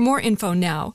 more info now.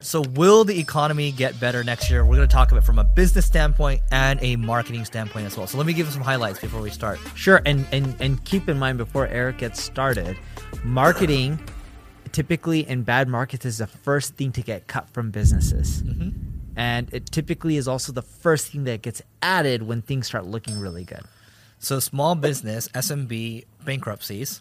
So, will the economy get better next year? We're going to talk about it from a business standpoint and a marketing standpoint as well. So, let me give you some highlights before we start. Sure, and and and keep in mind before Eric gets started, marketing typically in bad markets is the first thing to get cut from businesses. Mm-hmm. And it typically is also the first thing that gets added when things start looking really good. So, small business SMB bankruptcies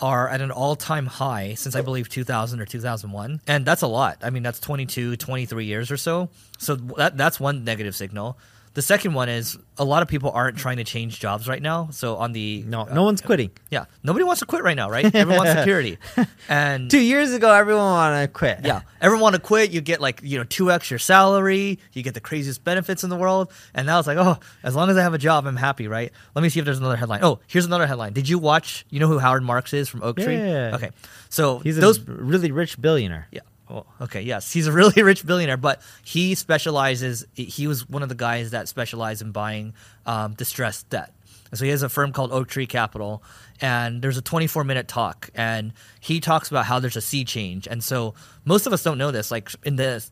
are at an all-time high since I believe 2000 or 2001. And that's a lot. I mean, that's 22, 23 years or so. So that that's one negative signal. The second one is a lot of people aren't trying to change jobs right now. So on the No, uh, no one's quitting. yeah, nobody wants to quit right now, right? Everyone wants security. And Two years ago, everyone wanted to quit. yeah, everyone want to quit. You get like you know two x your salary. You get the craziest benefits in the world. And now it's like, oh, as long as I have a job, I'm happy, right? Let me see if there's another headline. Oh, here's another headline. Did you watch? You know who Howard Marks is from Oaktree? Yeah. Okay, so he's those. a really rich billionaire. Yeah. Well, okay. Yes, he's a really rich billionaire, but he specializes. He was one of the guys that specialized in buying um, distressed debt. And so he has a firm called Oaktree Capital, and there's a 24 minute talk, and he talks about how there's a sea change. And so most of us don't know this. Like in the,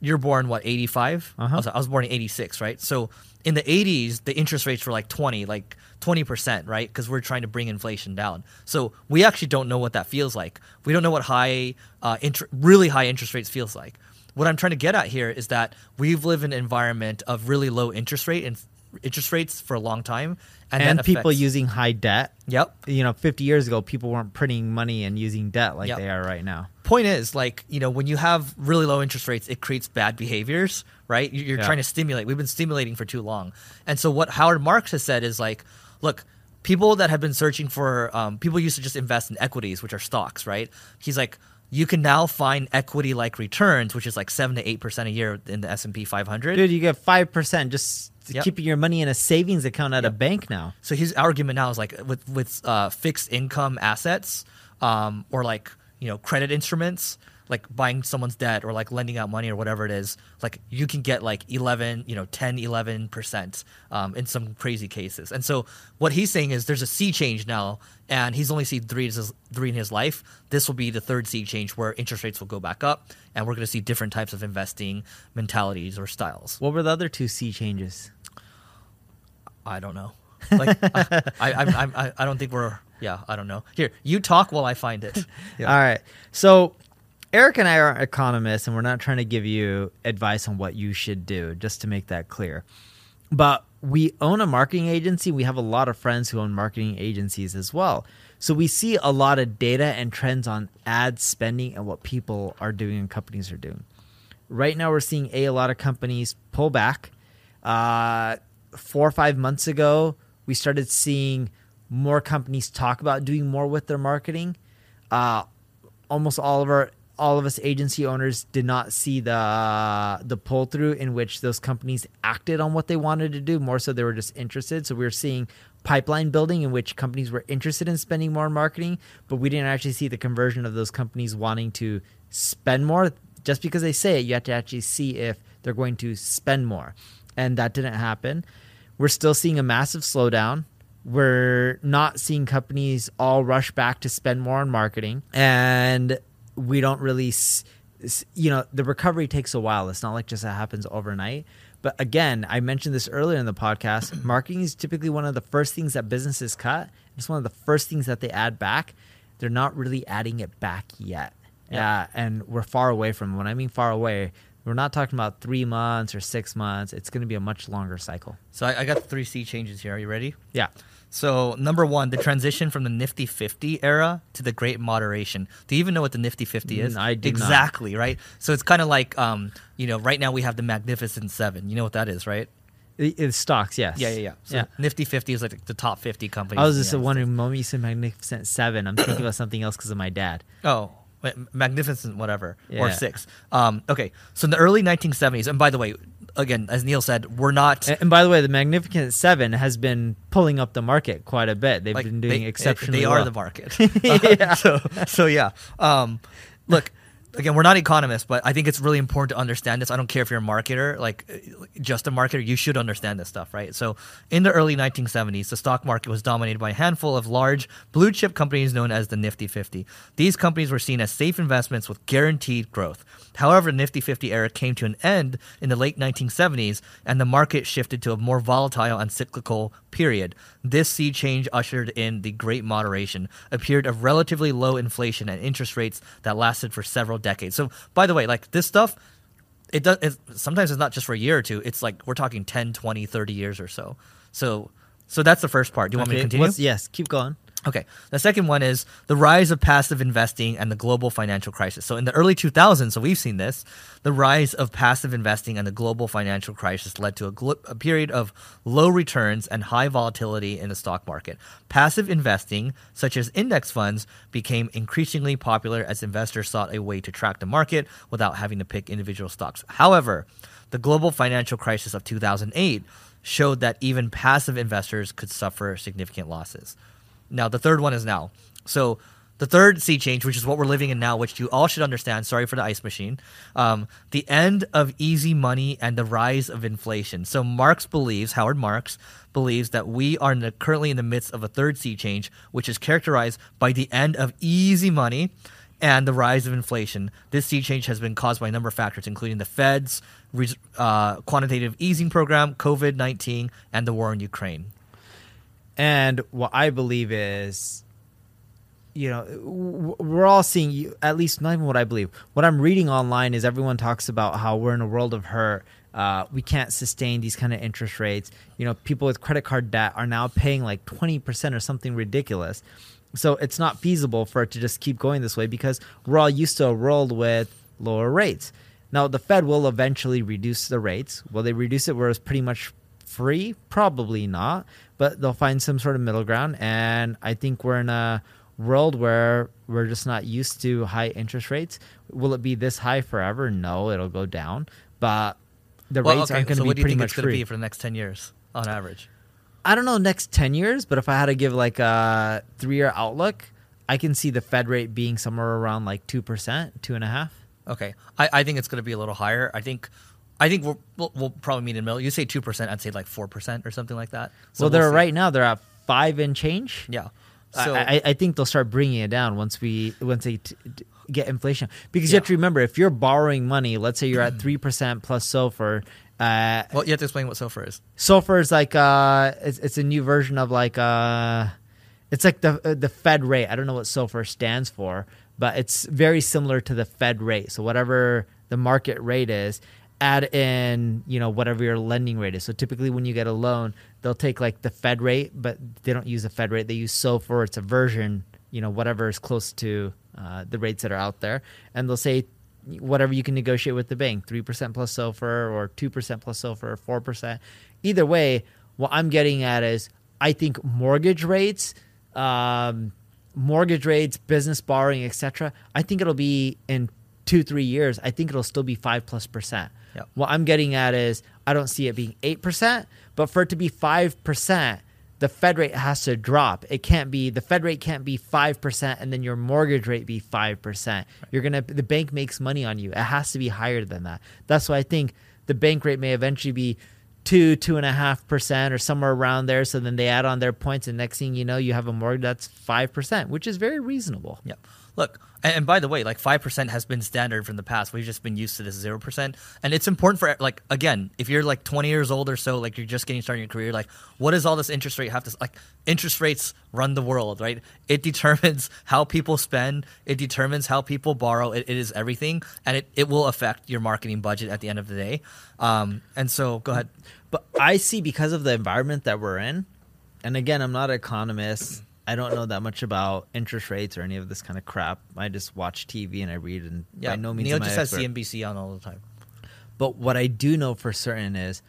you're born what 85? Uh-huh. I, was, I was born in 86, right? So in the 80s, the interest rates were like 20, like 20%, right? Because we're trying to bring inflation down. So we actually don't know what that feels like. We don't know what high, uh, really high interest rates feels like. What I'm trying to get at here is that we've lived in an environment of really low interest rate and interest rates for a long time, and, And, people affects- using high debt. Yep. You know, 50 years ago, people weren't printing money and using debt like Yep. they are right now. Point is like you know when you have really low interest rates it creates bad behaviors right You- you're Yeah. trying to stimulate we've been stimulating for too long and so what howard marks has said is like look people that have been searching for um, people used to just invest in equities which are stocks right he's like you can now find equity like returns which is like 7 to 8% a year in the s&p 500 Dude, you get 5% just Yep. keeping your money in a savings account at a bank now. So his argument now is like with with uh, fixed income assets, um, or like you know credit instruments, like buying someone's debt or like lending out money or whatever it is. Like you can get like 11, you know, 10, 11 percent um, in some crazy cases. And so what he's saying is there's a sea change now, and he's only seen three in his, three in his life. This will be the third sea change where interest rates will go back up, and we're going to see different types of investing mentalities or styles. What were the other two sea changes? I don't know. Like I, I, I, I, I don't think we're. Yeah, I don't know. Here, you talk while I find it. Yeah. All right. So Eric and I are economists, and we're not trying to give you advice on what you should do, just to make that clear. But we own a marketing agency. We have a lot of friends who own marketing agencies as well. So we see a lot of data and trends on ad spending and what people are doing and companies are doing. Right now, we're seeing a, a lot of companies pull back. Uh, four or five months ago, we started seeing more companies talk about doing more with their marketing. Uh, almost all of our all of us agency owners did not see the the pull through in which those companies acted on what they wanted to do. More so, they were just interested. So we were seeing pipeline building in which companies were interested in spending more on marketing, but we didn't actually see the conversion of those companies wanting to spend more. Just because they say it, you have to actually see if they're going to spend more, and that didn't happen. We're still seeing a massive slowdown we're not seeing companies all rush back to spend more on marketing. And we don't really you know the recovery takes a while. It's not like just that happens overnight. But again i mentioned this earlier in the podcast marketing is typically one of the first things that businesses cut. It's one of the first things that they add back. They're not really adding it back yet. Yeah uh, and we're far away from when i mean far away we're not talking about three months or six months. It's going to be a much longer cycle. So I, I got three sea changes here. Are you ready? Yeah. So number one, the transition from the Nifty 50 era to the Great Moderation. Do you even know what the Nifty 50 is? Mm, I do exactly not. right. So it's kind of like, um, you know, right now we have the Magnificent Seven. You know what that is, right? It's stocks, yes. Yeah, yeah, yeah. So yeah. Nifty 50 is like the top 50 companies. I was just wondering, moment you said Magnificent Seven, I'm thinking about something else because of my dad. Oh, magnificent whatever yeah. or six um, okay so in the early 1970s and by the way again as neil said we're not and, and, by the way the magnificent seven has been pulling up the market quite a bit they've like, been doing they, exceptionally they, they well. are the market yeah. so so yeah um, look again, we're not economists, but I think it's really important to understand this. I don't care if you're a marketer, like just a marketer, you should understand this stuff, right? So, in the early 1970s, the stock market was dominated by a handful of large blue chip companies known as the Nifty 50. These companies were seen as safe investments with guaranteed growth. However, the Nifty 50 era came to an end in the late 1970s, and the market shifted to a more volatile and cyclical period. This sea change ushered in the Great Moderation, a period of relatively low inflation and interest rates that lasted for several decades. So, by the way, like this stuff, it does. It, sometimes it's not just for a year or two. It's like we're talking 10, 20, 30 years or so. So, so that's the first part. Do you want me to continue? yes, keep going. Okay. The second one is the rise of passive investing and the global financial crisis. So in the early 2000s, so we've seen this, the rise of passive investing and the global financial crisis led to a, gl- a period of low returns and high volatility in the stock market. Passive investing, such as index funds, became increasingly popular as investors sought a way to track the market without having to pick individual stocks. However, the global financial crisis of 2008 showed that even passive investors could suffer significant losses. Now, the third one is now. So, the third sea change, which is what we're living in now, which you all should understand. Sorry for the ice machine. Um, the end of easy money and the rise of inflation. So Marks believes, Howard Marks believes that we are in the, currently in the midst of a third sea change, which is characterized by the end of easy money and the rise of inflation. This sea change has been caused by a number of factors, including the Fed's uh, quantitative easing program, COVID 19, and the war in Ukraine. And what I believe is, you know, we're all seeing, at least not even what I believe. What I'm reading online is everyone talks about how we're in a world of hurt. Uh, we can't sustain these kind of interest rates. You know, people with credit card debt are now paying like 20% or something ridiculous. So it's not feasible for it to just keep going this way because we're all used to a world with lower rates. Now, the Fed will eventually reduce the rates. Will they reduce it where it's pretty much free? Probably not, but they'll find some sort of middle ground. And I think we're in a world where we're just not used to high interest rates. Will it be this high forever? No, it'll go down. But the well, rates okay, aren't going to so be what do you pretty think much it's going to free. be for the next 10 years on average? I don't know next 10 years, but if I had to give like a three year outlook, I can see the Fed rate being somewhere around like 2%, two and a half. Okay. I, I think it's going to be a little higher. I think I think we'll, we'll, we'll probably meet in the middle. You say 2%, I'd say like 4% or something like that. So well, they're right now, they're at five and change. Yeah. So I, I, think they'll start bringing it down once we once they t- t- get inflation because yeah. you have to remember if you're borrowing money, let's say you're at three percent plus SOFR. Uh, well, you have to explain what SOFR is. SOFR is like uh, it's, it's a new version of like uh, it's like the uh, the Fed rate. I don't know what SOFR stands for, but it's very similar to the Fed rate. So whatever the market rate is, add in you know whatever your lending rate is. So typically when you get a loan, they'll take like the Fed rate, but they don't use the Fed rate. They use SOFR. It's a version you know whatever is close to uh, the rates that are out there, and they'll say whatever you can negotiate with the bank, three percent plus SOFR or two percent plus SOFR, four percent. Either way, what I'm getting at is I think mortgage rates. Um, mortgage rates, business borrowing, etc. I think it'll be in two, three years. I think it'll still be five plus percent. Yep. What I'm getting at is I don't see it being eight percent, but for it to be five percent, the Fed rate has to drop. It can't be the Fed rate can't be five percent and then your mortgage rate be five percent. You're gonna the bank makes money on you. It has to be higher than that. That's why I think the bank rate may eventually be two, two and a half percent or somewhere around there. So then they add on their points, and next thing you know, you have a mortgage that's five percent, which is very reasonable. Yep. Look, and, by the way, like five percent has been standard from the past. We've just been used to this zero percent, and it's important for like again, if you're like 20 years old or so, like you're just getting started in your career, like what does all this interest rate have to like? Interest rates run the world, right? It determines how people spend. It determines how people borrow. it, it is everything, and it, it will affect your marketing budget at the end of the day. Um, and so, go ahead. But I see because of the environment that we're in, and again, I'm not an economist. I don't know that much about interest rates or any of this kind of crap. I just watch TV and I read, and Yeah, by no means Neil just has expert. CNBC on all the time. But what I do know for certain is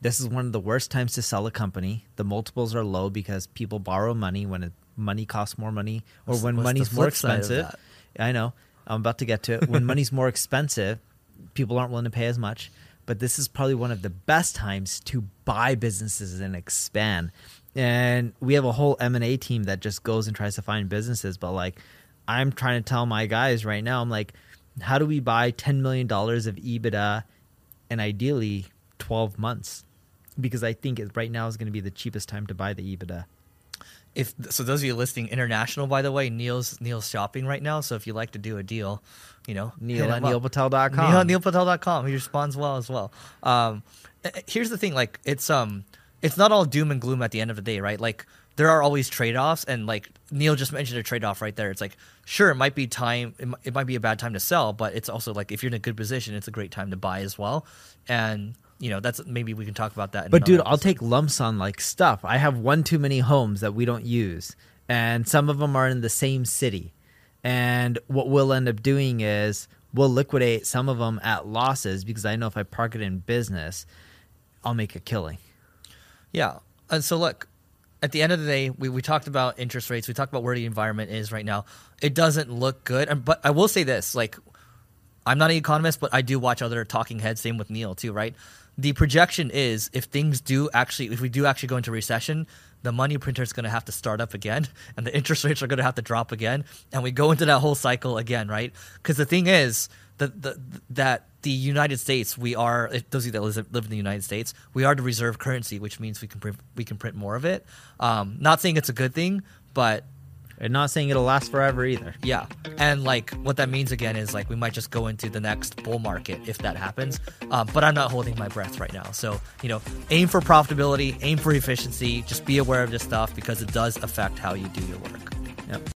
this is one of the worst times to sell a company. The multiples are low because people borrow money when it, money costs more money or What's- when what's money's more flip side of expensive. I know. I'm about to get to it. When money's more expensive, people aren't willing to pay as much. But this is probably one of the best times to buy businesses and expand. And we have a whole M&A team that just goes and tries to find businesses, but like I'm trying to tell my guys right now, I'm like how do we buy 10 million dollars of EBITDA and ideally 12 months? Because I think it right now is going to be the cheapest time to buy the EBITDA. if so those of you listening international by the way neil's neil's shopping right now so if you like to do a deal you know Neil at neilpatel.com. neil at neilpatel.com he responds well as well um eh, eh, here's the thing like it's um it's not all doom and gloom at the end of the day right like there are always trade-offs and like neil just mentioned a trade-off right there it's like sure it might be time it, it might be a bad time to sell but it's also like if you're in a good position it's a great time to buy as well and you know that's maybe we can talk about that in But dude, another I'll take lumps on like stuff. I have one too many homes that we don't use, and some of them are in the same city. And what we'll end up doing is we'll liquidate some of them at losses because I know if I park it in business, I'll make a killing. Yeah. And so look, at the end of the day, we, we talked about interest rates. We talked about where the environment is right now. It doesn't look good. And, but I will say this, like, I'm not an economist, but I do watch other talking heads. Same with Neil too, right? The projection is if things do actually, if we do actually go into recession, the money printer is going to have to start up again, and the interest rates are going to have to drop again, and we go into that whole cycle again, right? Because the thing is that the, that the United States, we are those of you that live, in the United States, we are the reserve currency, which means we can print, we can print more of it. Um, not saying it's a good thing, but And not saying it'll last forever either. yeah. And like what that means again is like we might just go into the next bull market if that happens. Um, but I'm not holding my breath right now. So, you know, aim for profitability, aim for efficiency, just be aware of this stuff because it does affect how you do your work. Yep.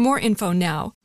more info now.